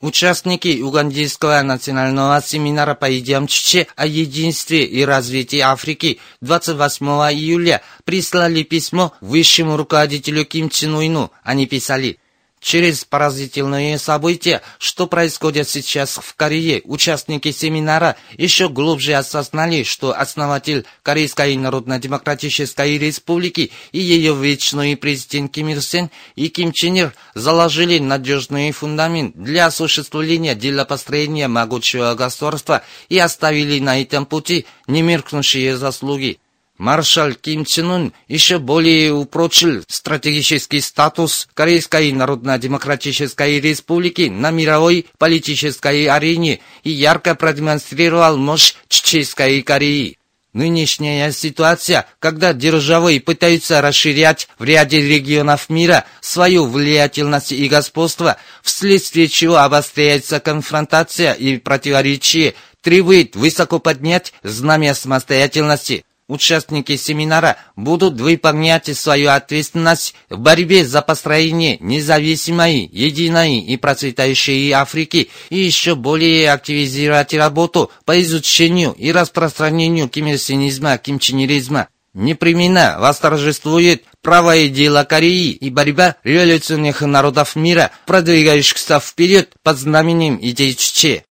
Участники Угандийского национального семинара по идеям ЧЧ о единстве и развитии Африки 28 июля прислали письмо высшему руководителю Ким Чен Уину. Они писали – Через поразительные события, что происходит сейчас в Корее, участники семинара еще глубже осознали, что основатель Корейской Народно-Демократической Республики и ее вечный президент Ким Ир Сен и Ким Чен Ир заложили надежный фундамент для осуществления дела построения могучего государства и оставили на этом пути немеркнущие заслуги. Маршал Ким Чен Ын еще более упрочил стратегический статус Корейской Народно-Демократической Республики на мировой политической арене и ярко продемонстрировал мощь Чеченской Кореи. Нынешняя ситуация, когда державы пытаются расширять в ряде регионов мира свою влиятельность и господство, вследствие чего обостряется конфронтация и противоречие, требует высоко поднять знамя самостоятельности – участники семинара будут выполнять свою ответственность в борьбе за построение независимой, единой и процветающей Африки и еще более активизировать работу по изучению и распространению кимирсинизма, кимчинеризма. Непременно восторжествует правое дело Кореи и борьба революционных народов мира, продвигающихся вперед под знаменем идей Чече.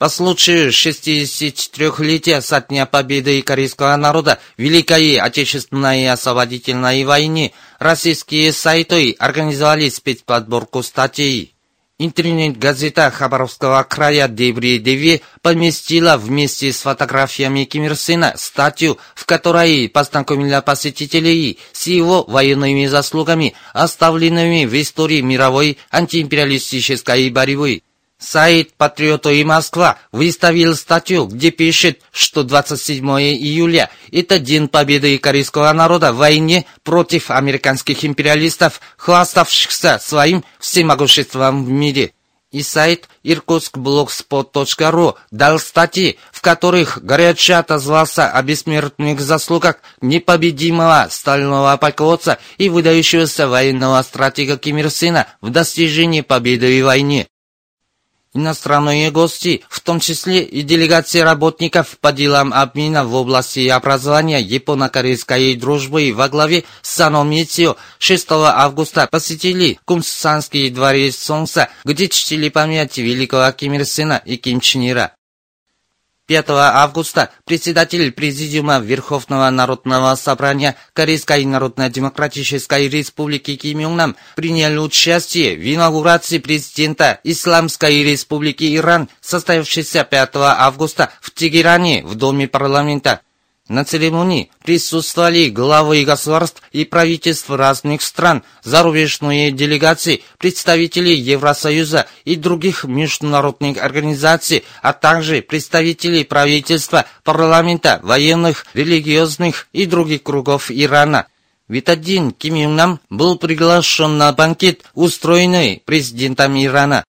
По случаю 64-летия со дня победы корейского народа в Великой Отечественной освободительной войне российские сайты организовали спецподборку статей. Интернет-газета Хабаровского края Дебри Деви поместила вместе с фотографиями Ким Ир Сена статью, в которой познакомила посетителей с его военными заслугами, оставленными в истории мировой антиимпериалистической борьбы. Сайт «Патриоты и Москва» выставил статью, где пишет, что 27 июля – это День победы корейского народа в войне против американских империалистов, хваставшихся своим всемогуществом в мире. И сайт irkutskblogspot.ru дал статьи, в которых горячо отозвался о бессмертных заслугах непобедимого стального полководца и выдающегося военного стратега Ким Ир Сена в достижении победы в войне. Иностранные гости, в том числе и делегации работников по делам обмена в области образования японо-корейской дружбы во главе с Сано Митио 6 августа посетили Кумсанский дворец Солнца, где чтили память великого Ким Ир Сена и Ким Чен. 5 августа председатель Президиума Верховного Народного Собрания Корейской Народно-Демократической Республики Ким Йонг Нам принял участие в инаугурации президента Исламской Республики Иран, состоявшейся 5 августа в Тегеране в Доме парламента. На церемонии присутствовали главы государств и правительств разных стран, зарубежные делегации, представители Евросоюза и других международных организаций, а также представители правительства, парламента, военных, религиозных и других кругов Ирана. В этот день Ким Юн Нам был приглашен на банкет, устроенный президентом Ирана.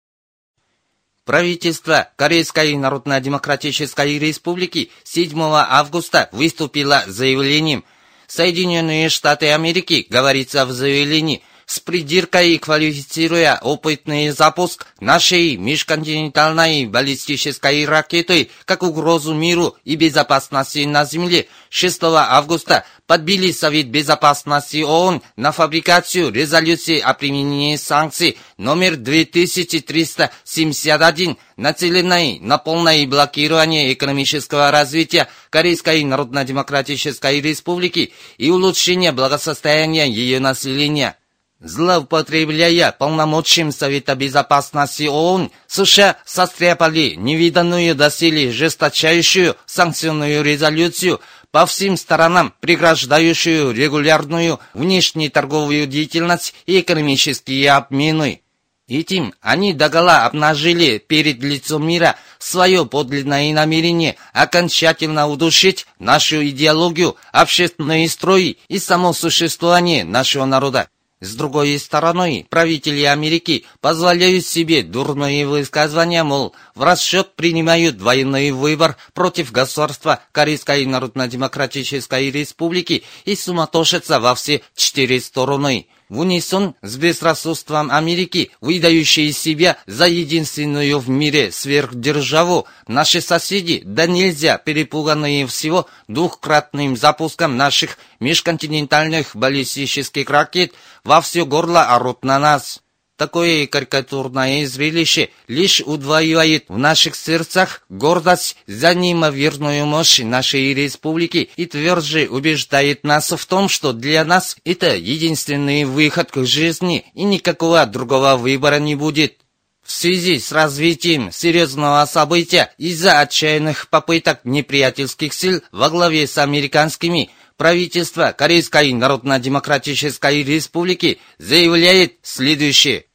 Правительство Корейской Народно-Демократической Республики 7 августа выступило с заявлением. Соединенные Штаты Америки, говорится в заявлении, с придиркой квалифицируя опытный запуск нашей межконтинентальной баллистической ракеты как угрозу миру и безопасности на Земле, 6 августа подбили Совет Безопасности ООН на фабрикацию резолюции о применении санкций номер 2371, нацеленной на полное блокирование экономического развития Корейской Народно-Демократической Республики и улучшение благосостояния ее населения. Злоупотребляя полномочием Совета Безопасности ООН, США состряпали невиданную доселе жесточайшую санкционную резолюцию по всем сторонам, преграждающую регулярную внешнеторговую деятельность и экономические обмены. Этим они догола обнажили перед лицом мира свое подлинное намерение окончательно удушить нашу идеологию, общественные строи и само существование нашего народа. С другой стороны, правители Америки позволяют себе дурные высказывания, мол, в расчет принимают военный выбор против государства Корейской Народно-Демократической Республики и суматошатся во все четыре стороны в унисон с безрассудством Америки, выдающей себя за единственную в мире сверхдержаву, наши соседи, да нельзя перепуганные всего двухкратным запуском наших межконтинентальных баллистических ракет, во все горло орут на нас. Такое карикатурное зрелище лишь удваивает в наших сердцах гордость за неимоверную мощь нашей республики и тверже убеждает нас в том, что для нас это единственный выход к жизни и никакого другого выбора не будет. В связи с развитием серьезного события из-за отчаянных попыток неприятельских сил во главе с американскими правительство Корейской Народно-Демократической Республики заявляет следующее.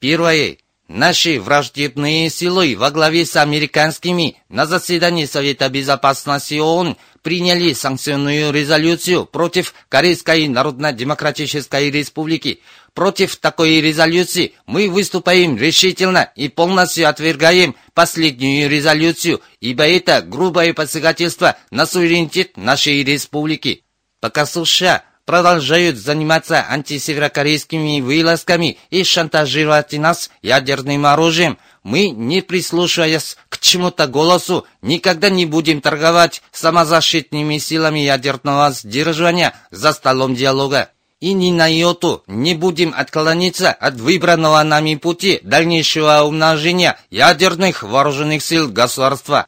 Первое. Наши враждебные силы во главе с американскими на заседании Совета Безопасности ООН приняли санкционную резолюцию против Корейской Народно-Демократической Республики. Против такой резолюции мы выступаем решительно и полностью отвергаем последнюю резолюцию, ибо это грубое посягательство на суверенитет нашей республики. Пока США продолжают заниматься антисеверокорейскими вылазками и шантажировать нас ядерным оружием, мы, не прислушиваясь к чему-то голосу, никогда не будем торговать самозащитными силами ядерного сдерживания за столом диалога. И ни на йоту не будем отклониться от выбранного нами пути дальнейшего умножения ядерных вооруженных сил государства.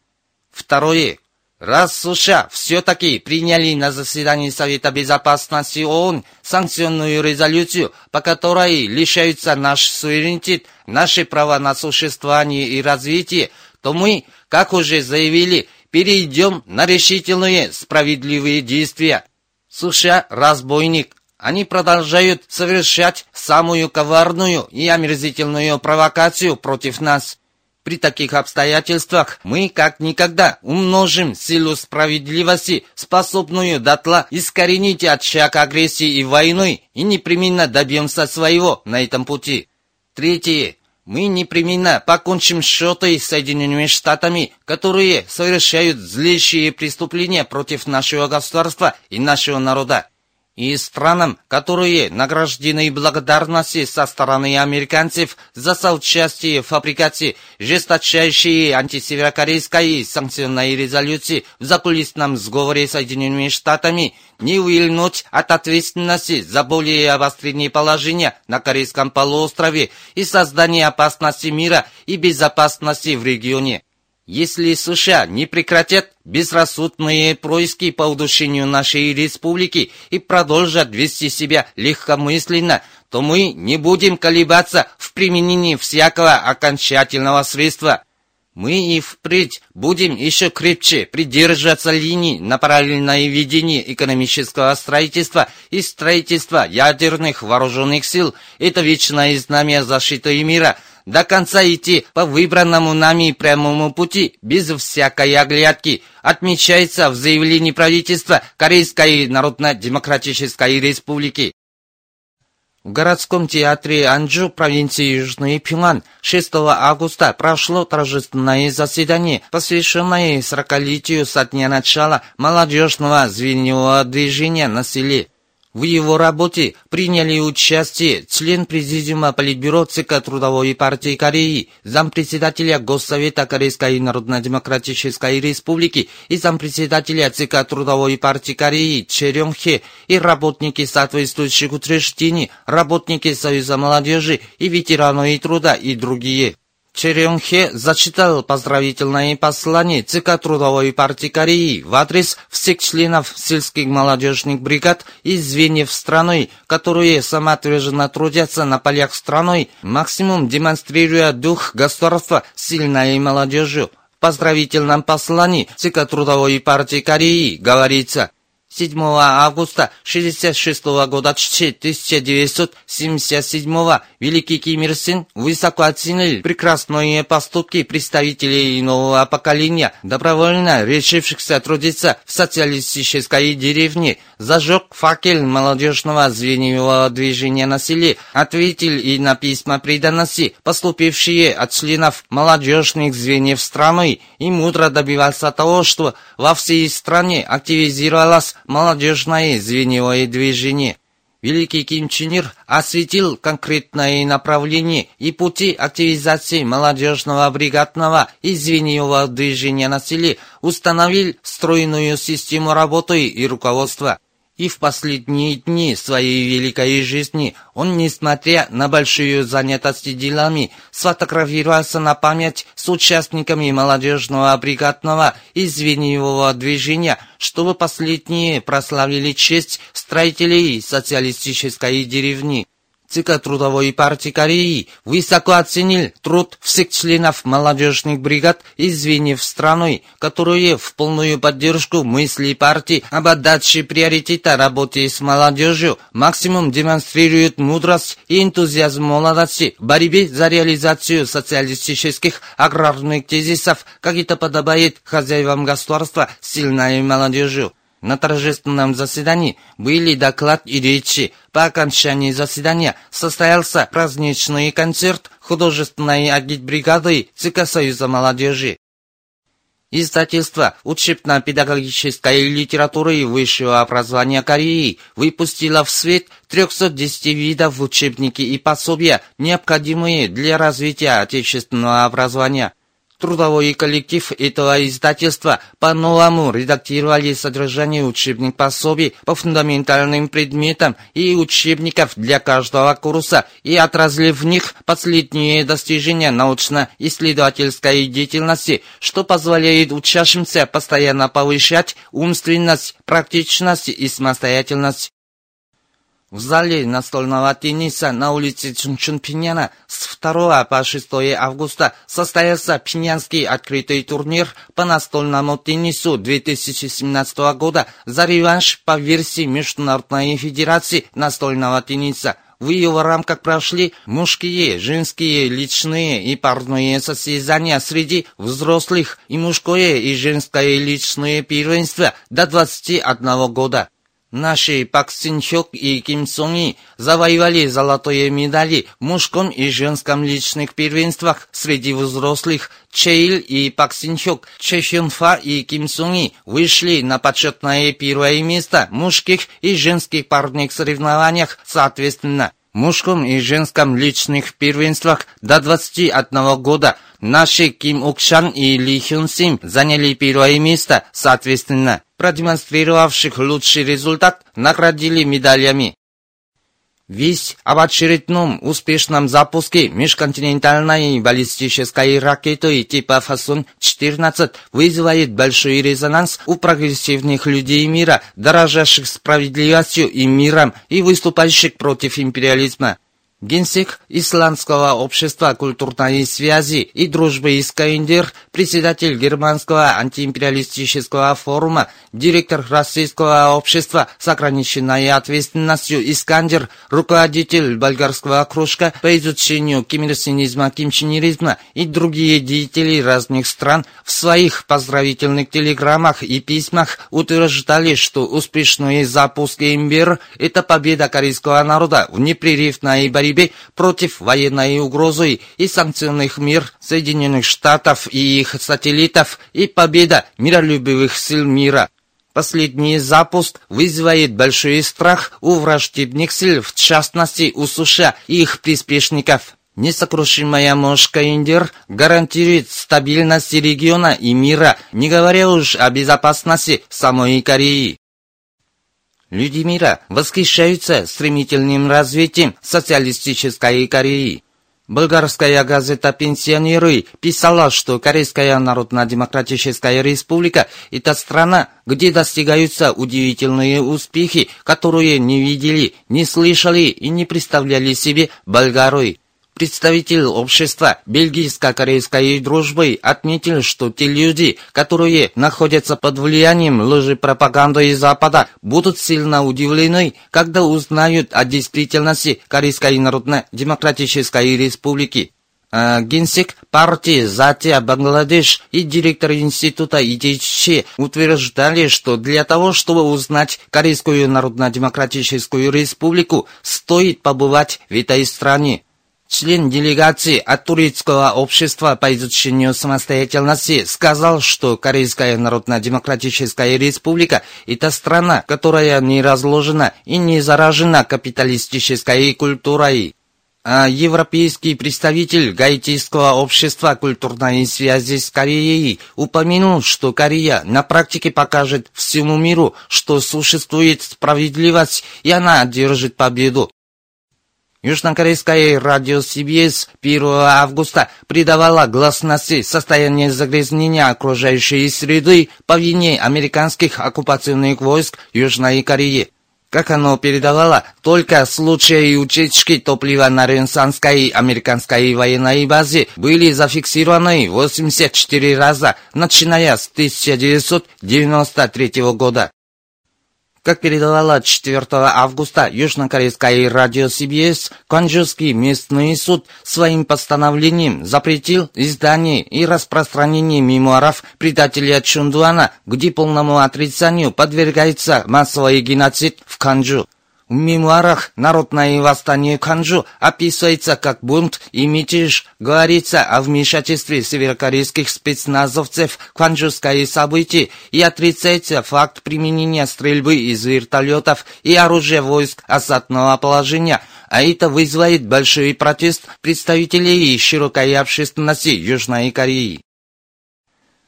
Второе. Раз США все-таки приняли на заседании Совета Безопасности ООН санкционную резолюцию, по которой лишаются наш суверенитет, наши права на существование и развитие, то мы, как уже заявили, перейдем на решительные справедливые действия. США – разбойник. Они продолжают совершать самую коварную и омерзительную провокацию против нас. При таких обстоятельствах мы как никогда умножим силу справедливости, способную дотла искоренить очаг агрессии и войны, и непременно добьемся своего на этом пути. Третье. Мы непременно покончим счеты с Соединенными Штатами, которые совершают злейшие преступления против нашего государства и нашего народа и странам, которые награждены благодарностью со стороны американцев за соучастие в фабрикации жесточайшей антисеверокорейской санкционной резолюции в закулисном сговоре с Соединенными Штатами, не увильнуть от ответственности за более обострение положения на Корейском полуострове и создание опасности мира и безопасности в регионе. Если США не прекратят безрассудные происки по удушению нашей республики и продолжат вести себя легкомысленно, то мы не будем колебаться в применении всякого окончательного средства. Мы и впредь будем еще крепче придерживаться линий на параллельное ведение экономического строительства и строительства ядерных вооруженных сил. Это вечное знамя защиты мира – до конца идти по выбранному нами прямому пути, без всякой оглядки, отмечается в заявлении правительства Корейской Народно-Демократической Республики. В городском театре Анджу провинции Южный Пюнган 6 августа прошло торжественное заседание, посвященное 40-летию со дня начала молодежного звеньевого движения на селе. В его работе приняли участие член Президиума Политбюро ЦК Трудовой партии Кореи, зампредседателя Госсовета Корейской Народно-Демократической Республики и зампредседателя ЦК Трудовой партии Кореи Черем Хе и работники соответствующих учреждений, работники Союза молодежи и ветераны труда и другие. Черенхе зачитал поздравительное послание ЦК Трудовой партии Кореи в адрес всех членов сельских молодежных бригад и звеньев страны, которые самоотверженно трудятся на полях страной, максимум демонстрируя дух государства сильной молодежью. В поздравительном послании ЦК Трудовой партии Кореи говорится – 7 августа 1966 года 1977 Великий Ким Ир Сен высоко оценил прекрасные поступки представителей нового поколения, добровольно решившихся трудиться в социалистической деревне, зажег факел молодежного звеньевого движения на селе, ответил и на письма преданности, поступившие от членов молодежных звеньев страны, и мудро добивался того, что во всей стране активизировалась молодежное звеньевое движение. Великий Ким Чен Ир осветил конкретное направление и пути активизации молодежного бригадного и звеньевого движения на селе, установил стройную систему работы и руководства. И в последние дни своей великой жизни он, несмотря на большую занятость делами, сфотографировался на память с участниками молодежного бригадного и звеньевого движения, чтобы последние прославили честь строителей социалистической деревни. ЦК Трудовой партии Кореи высоко оценил труд всех членов молодежных бригад и звеньев страны, которые в полную поддержку мыслей партии об отдаче приоритета работе с молодежью максимум демонстрируют мудрость и энтузиазм молодости в борьбе за реализацию социалистических аграрных тезисов, как это подобает хозяевам государства сильной молодежью. На торжественном заседании были доклад и речи. По окончании заседания состоялся праздничный концерт художественной агитбригады ЦК Союза молодежи. Издательство учебно-педагогической литературы высшего образования Кореи выпустило в свет 310 видов учебники и пособия, необходимые для развития отечественного образования. Трудовой коллектив этого издательства по-новому редактировали содержание учебных пособий по фундаментальным предметам и учебников для каждого курса и отразили в них последние достижения научно-исследовательской деятельности, что позволяет учащимся постоянно повышать умственность, практичность и самостоятельность. В зале настольного тенниса на улице Чунчунпиняна с 2 по 6 августа состоялся Пинянский открытый турнир по настольному теннису 2017 года за реванш по версии Международной Федерации настольного тенниса. В ее рамках прошли мужские, женские, личные и парные состязания среди взрослых и мужское и женское личное первенство до 21 года. Наши Пак Синчок и Ким Сонги завоевали золотые медали в мужском и женском личных первенствах среди взрослых. Чейл и Пак Синчок, Че Хюнфа и Ким Сонги вышли на почетное первое место в мужских и женских парных соревнованиях соответственно. Мужском и женском личных первенствах до 21 года наши Ким Укшан и Ли Хюн Сим заняли первое место соответственно продемонстрировавших лучший результат, наградили медалями. Весть об очередном успешном запуске межконтинентальной баллистической ракеты типа «Фасон-14» вызывает большой резонанс у прогрессивных людей мира, дорожащих справедливостью и миром и выступающих против империализма. Генсек Исландского общества культурной связи и дружбы Искаиндер, председатель Германского антиимпериалистического форума, директор Российского общества с ограниченной ответственностью Искандер, руководитель болгарского кружка по изучению кимирсинизма, кимчинеризма и другие деятели разных стран в своих поздравительных телеграммах и письмах утверждали, что успешный запуск ИМБИР – это победа корейского народа в непрерывной борьбе борьбе против военной угрозы и санкционных мер Соединенных Штатов и их сателлитов и победа миролюбивых сил мира. Последний запуск вызывает большой страх у враждебных сил, в частности у США и их приспешников. Несокрушимая мошка Индир гарантирует стабильность региона и мира, не говоря уж о безопасности самой Кореи. Люди мира восхищаются стремительным развитием социалистической Кореи. Болгарская газета «Пенсионеры» писала, что Корейская Народно-Демократическая Республика – это страна, где достигаются удивительные успехи, которые не видели, не слышали и не представляли себе болгары. Представитель общества бельгийско-корейской дружбы отметил, что те люди, которые находятся под влиянием лжепропаганды из Запада, будут сильно удивлены, когда узнают о действительности Корейской Народно-Демократической Республики. А, генсек партии «Затия Бангладеш» и директор института ИДЧ утверждали, что для того, чтобы узнать Корейскую Народно-Демократическую Республику, стоит побывать в этой стране. Член делегации от турецкого общества по изучению самостоятельности сказал, что Корейская Народно-Демократическая Республика – это страна, которая не разложена и не заражена капиталистической культурой. А европейский представитель Гаитийского общества культурной связи с Кореей упомянул, что Корея на практике покажет всему миру, что существует справедливость, и она одержит победу. Южнокорейское радио CBS 1 августа придавало гласности состояние загрязнения окружающей среды по вине американских оккупационных войск Южной Кореи. Как оно передавало, только случаи утечки топлива на Ренсанской американской военной базе были зафиксированы 84 раза, начиная с 1993 года. Как передавала 4 августа южнокорейское радио CBS, Кванджуский местный суд своим постановлением запретил издание и распространение мемуаров предателя Чундуана, где полному отрицанию подвергается массовый геноцид в Канджу. В мемуарах «Народное восстание Канжу» описывается как бунт и мятеж, говорится о вмешательстве северокорейских спецназовцев в канжуское событие и отрицается факт применения стрельбы из вертолетов и оружия войск осадного положения, а это вызывает большой протест представителей широкой общественности Южной Кореи.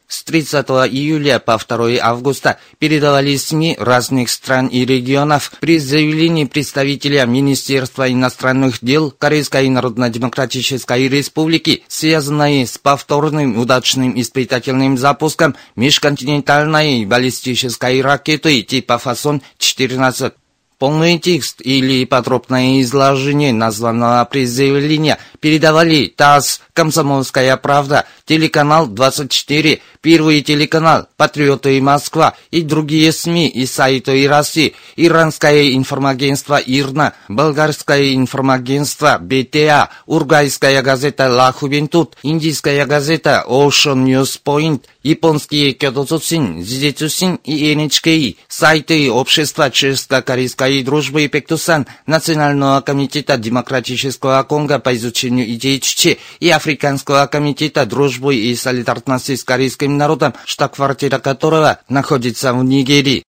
С 30 июля по 2 августа передавали СМИ разных стран и регионов при заявлении представителя Министерства иностранных дел Корейской Народно-Демократической Республики, связанной с повторным удачным испытательным запуском межконтинентальной баллистической ракеты типа «Фасон-14». Полный текст или подробное изложение названного призывления передавали ТАСС, «Комсомольская правда», телеканал 24, Первый телеканал, Патриоты и Москва и другие СМИ и сайты и России, Иранское информагентство ИРНА, Болгарское информагентство БТА, Ургайская газета Ла Хувентут, Индийская газета Ocean News Point, японские Кёдоцусин, Зидецусин и NHK, сайты Общества Чешско-Корейской дружбы и Пектусан, Национального комитета Демократического Конго по изучению идей ЧЧ и Африканского комитета дружбы и солидарности с корейским народом, штаб-квартира которого находится в Нигерии.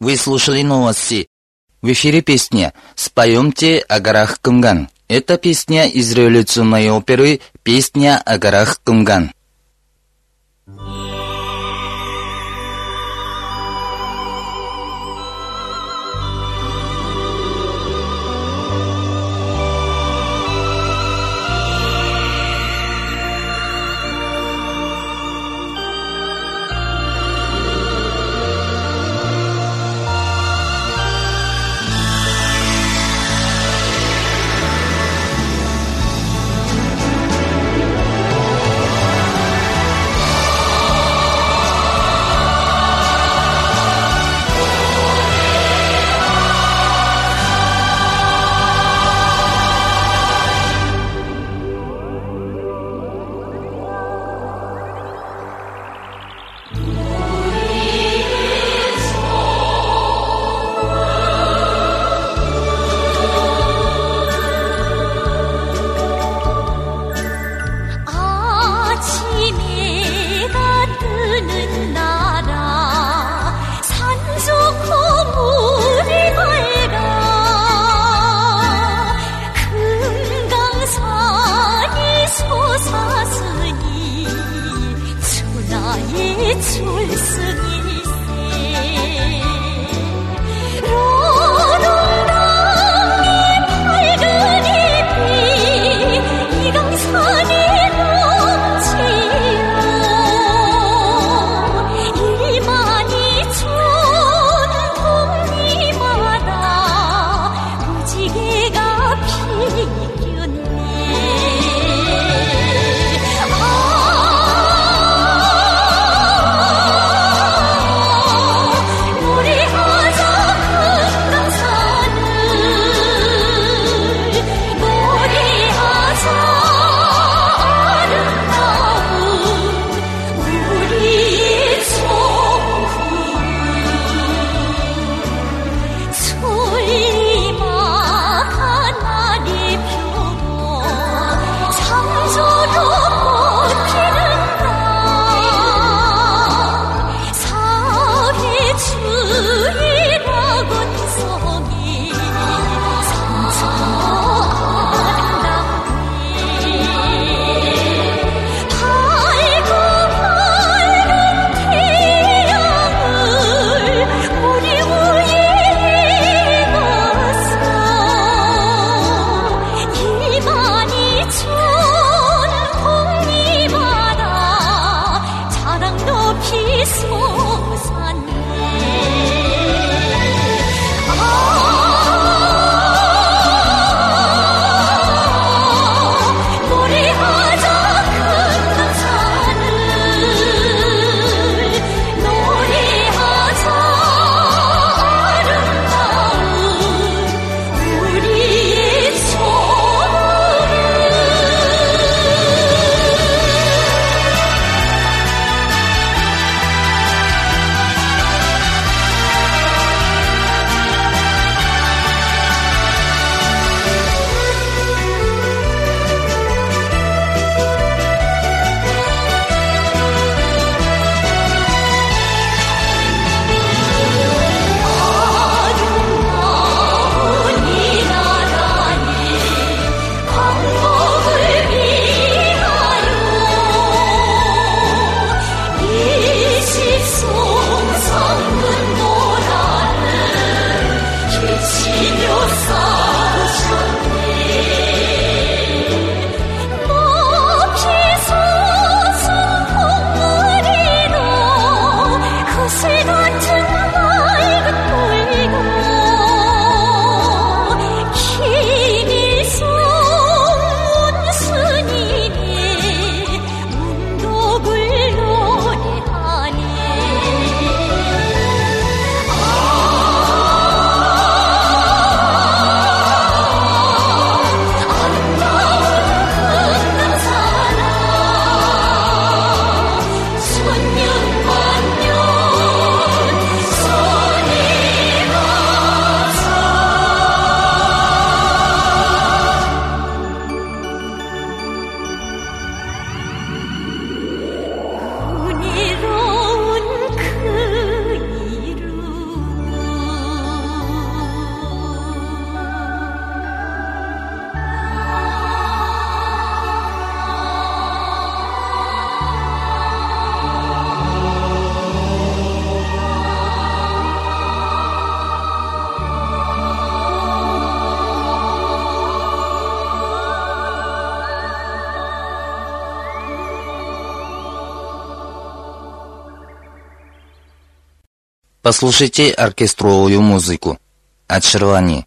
Вы слушали новости. В эфире песня «Споемте о горах Кумган». Это песня из революционной оперы «Песня о горах Кумган». Послушайте оркестровую музыку. Голос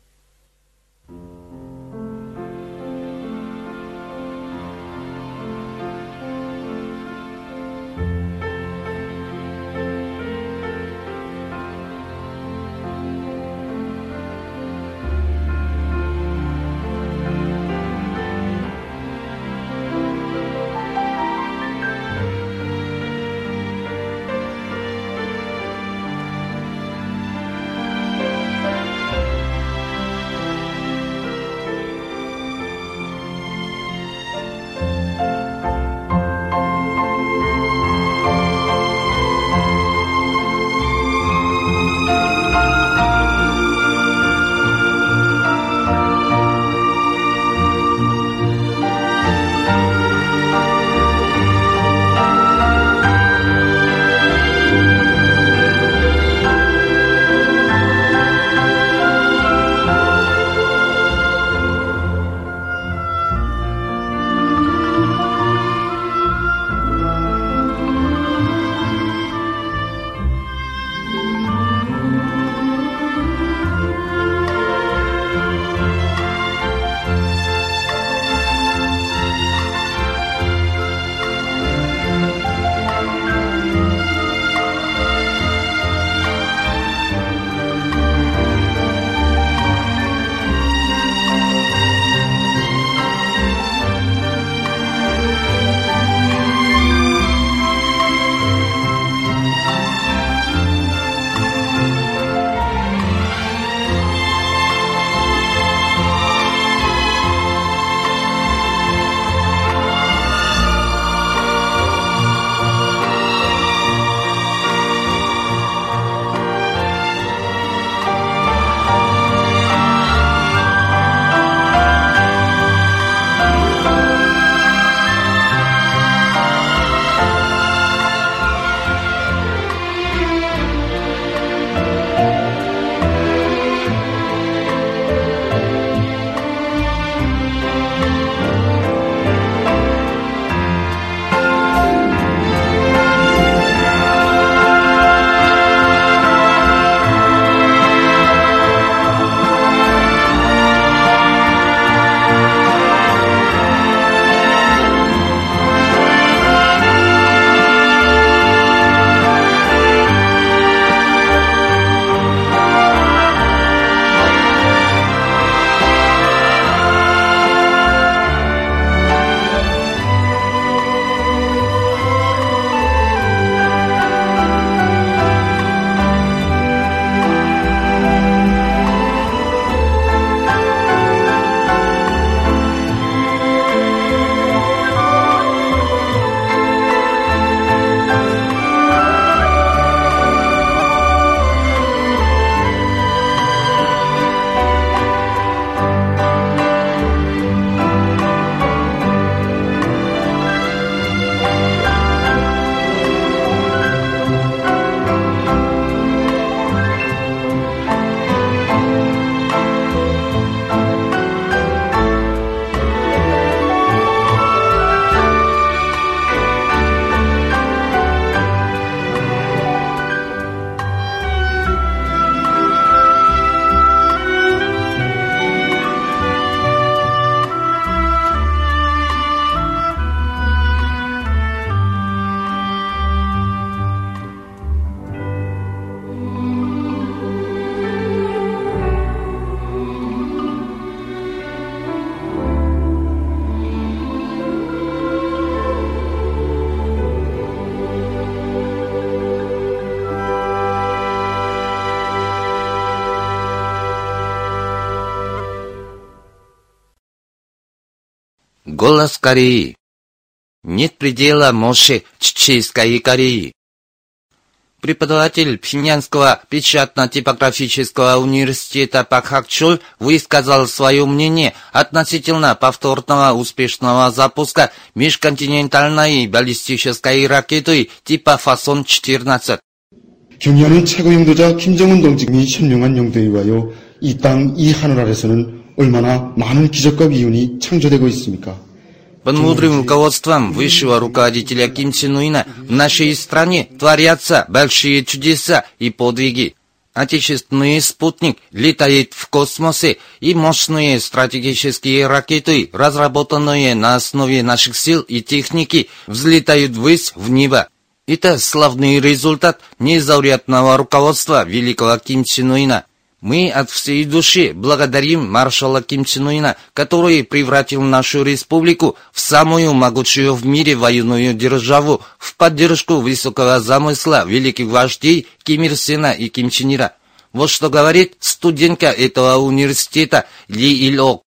Кореи. Нет предела мощи чеченской Кореи. Преподаватель Пхеньянского печатно-типографического университета Пак Хакчуль высказал свое мнение относительно повторного успешного запуска межконтинентальной баллистической ракеты типа Фасон-14. 경야는 최고 영도자 김정은 동지이 현명한 영도에 의하여 이 땅 이 하늘 아래서는 얼마나 많은 기적과 기운이 창조되고 있습니까? Под мудрым руководством высшего руководителя Ким Чен Уина в нашей стране творятся большие чудеса и подвиги. Отечественный спутник летает в космосе, и мощные стратегические ракеты, разработанные на основе наших сил и техники, взлетают ввысь в небо. Это славный результат незаурядного руководства великого Ким Чен Уина. Мы от всей души благодарим маршала Ким Чен Уина, который превратил нашу республику в самую могучую в мире военную державу в поддержку высокого замысла великих вождей Ким Ир Сена и Ким Чен Ира. Вот что говорит студентка этого университета Ли Ил Ок.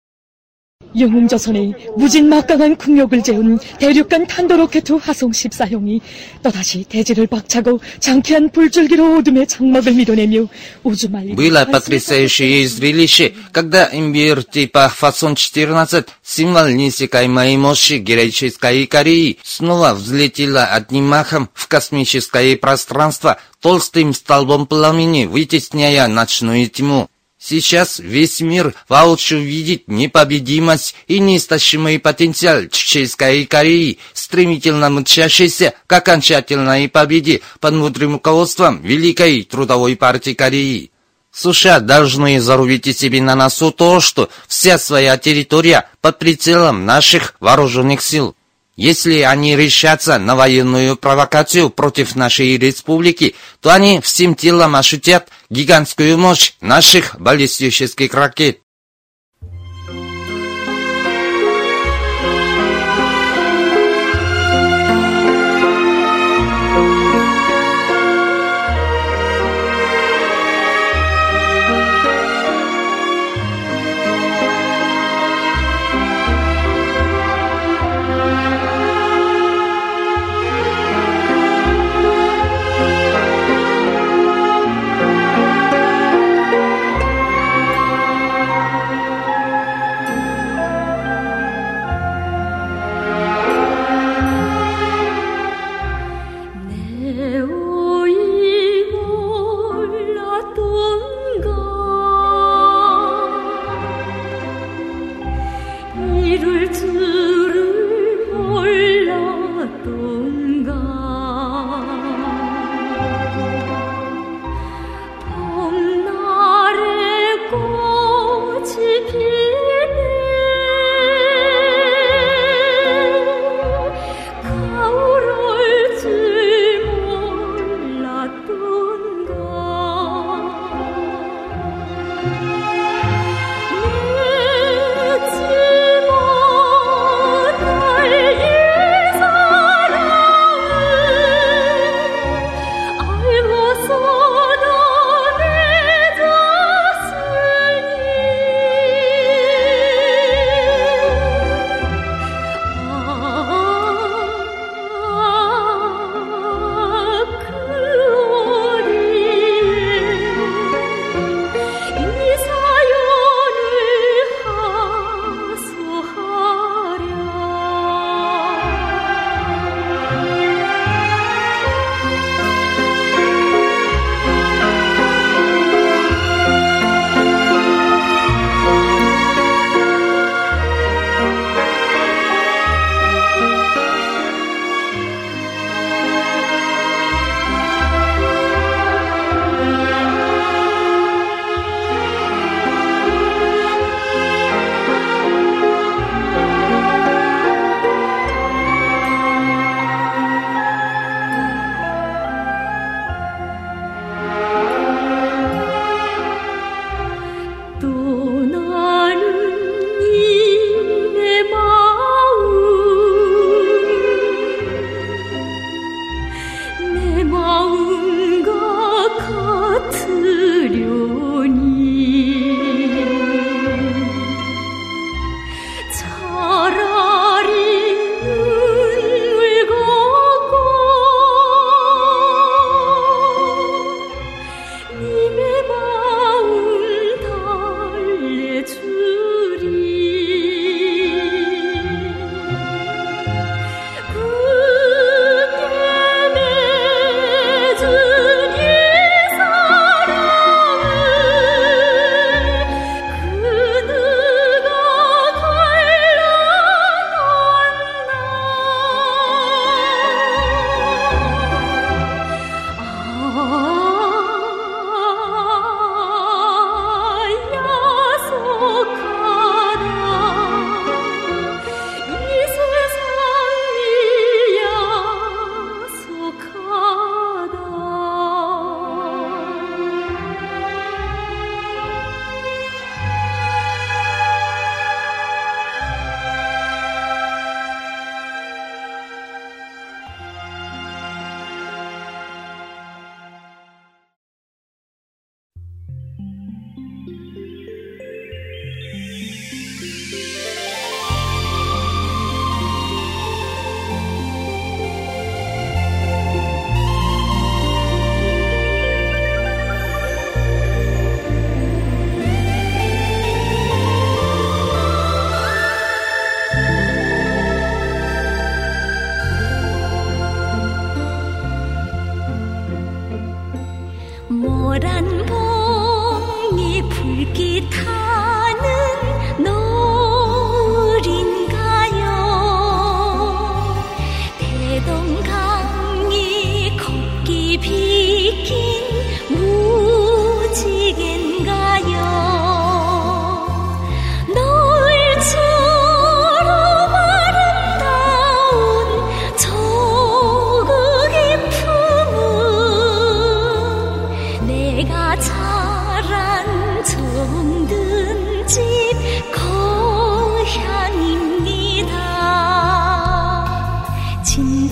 영웅조선의 무진막강한 국력을 재운 대륙간 탄도로켓 화성 14형이 또다시 대지를 박차고 장쾌한 불줄기로 어둠의 장막을 밀어내며 우주말 Было потрясающее зрелище, когда имбир типа Фасон-14, символ неиссякаемой мощи героической Кореи, снова взлетела одним махом в космическое пространство, толстым столбом пламени, вытесняя ночную тьму. Сейчас весь мир воочию видит непобедимость и неистощимый потенциал Чеченской Кореи, стремительно мчащейся к окончательной победе под мудрым руководством Великой Трудовой партии Кореи. США должны зарубить себе на носу то, что вся своя территория под прицелом наших вооруженных сил. Если они решатся на военную провокацию против нашей республики, то они всем телом ощутят гигантскую мощь наших баллистических ракет. 내가 자란 정든 집 고향입니다. 진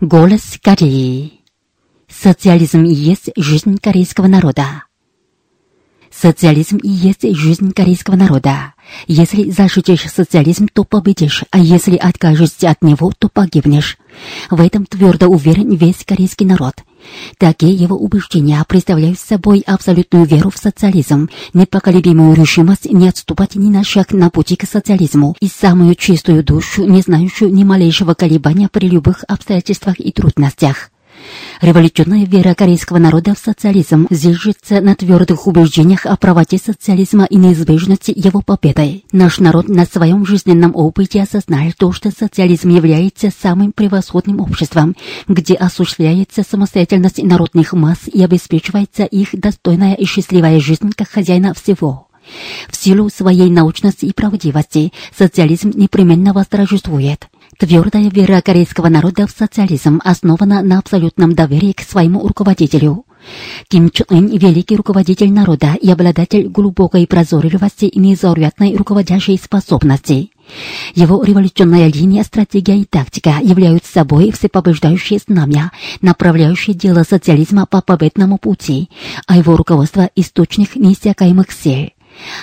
Голос Кореи. Социализм и есть жизнь корейского народа. Социализм и есть жизнь корейского народа. Если защитишь социализм, то победишь, а если откажешься от него, то погибнешь. В этом твердо уверен весь корейский народ. Такие его убеждения представляют собой абсолютную веру в социализм, непоколебимую решимость не отступать ни на шаг на пути к социализму и самую чистую душу, не знающую ни малейшего колебания при любых обстоятельствах и трудностях. Революционная вера корейского народа в социализм зиждется на твердых убеждениях о правоте социализма и неизбежности его победы. Наш народ на своем жизненном опыте осознал то, что социализм является самым превосходным обществом, где осуществляется самостоятельность народных масс и обеспечивается их достойная и счастливая жизнь как хозяина всего. В силу своей научности и правдивости социализм непременно восторжествует. Твердая вера корейского народа в социализм основана на абсолютном доверии к своему руководителю. Ким Чен Ын – великий руководитель народа и обладатель глубокой прозорливости и незаурядной руководящей способности. Его революционная линия, стратегия и тактика являются собой всепобеждающие знамя, направляющие дело социализма по победному пути, а его руководство – источник неиссякаемых сил.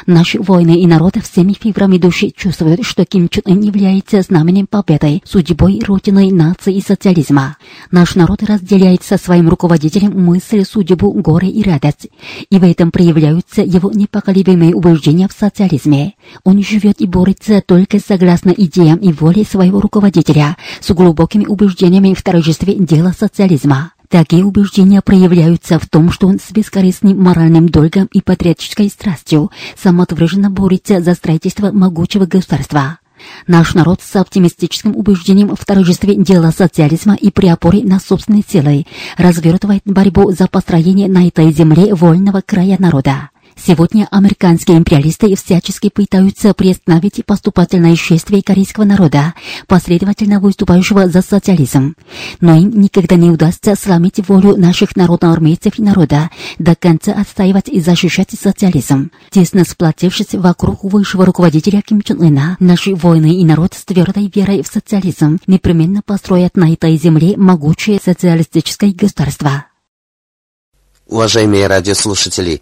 Наши воины и народ всеми фибрами души чувствуют, что Ким Чен Ын является знаменем победы, судьбой родиной нации и социализма. Наш народ разделяет со своим руководителем мысль, судьбу, горе и радость, и в этом проявляются его непоколебимые убеждения в социализме. Он живет и борется только согласно идеям и воле своего руководителя, с глубокими убеждениями в торжестве дела социализма. Такие убеждения проявляются в том, что он с бескорыстным моральным долгом и патриотической страстью самоотверженно борется за строительство могучего государства. Наш народ с оптимистическим убеждением в торжестве дела социализма и при опоре на собственные силы развертывает борьбу за построение на этой земле вольного края народа. Сегодня американские империалисты всячески пытаются приостановить поступательное шествие корейского народа, последовательно выступающего за социализм. Но им никогда не удастся сломить волю наших народноармейцев и народа, до конца отстаивать и защищать социализм. Тесно сплотившись вокруг высшего руководителя Ким Чен Ына, наши воины и народ с твердой верой в социализм непременно построят на этой земле могучее социалистическое государство. Уважаемые радиослушатели,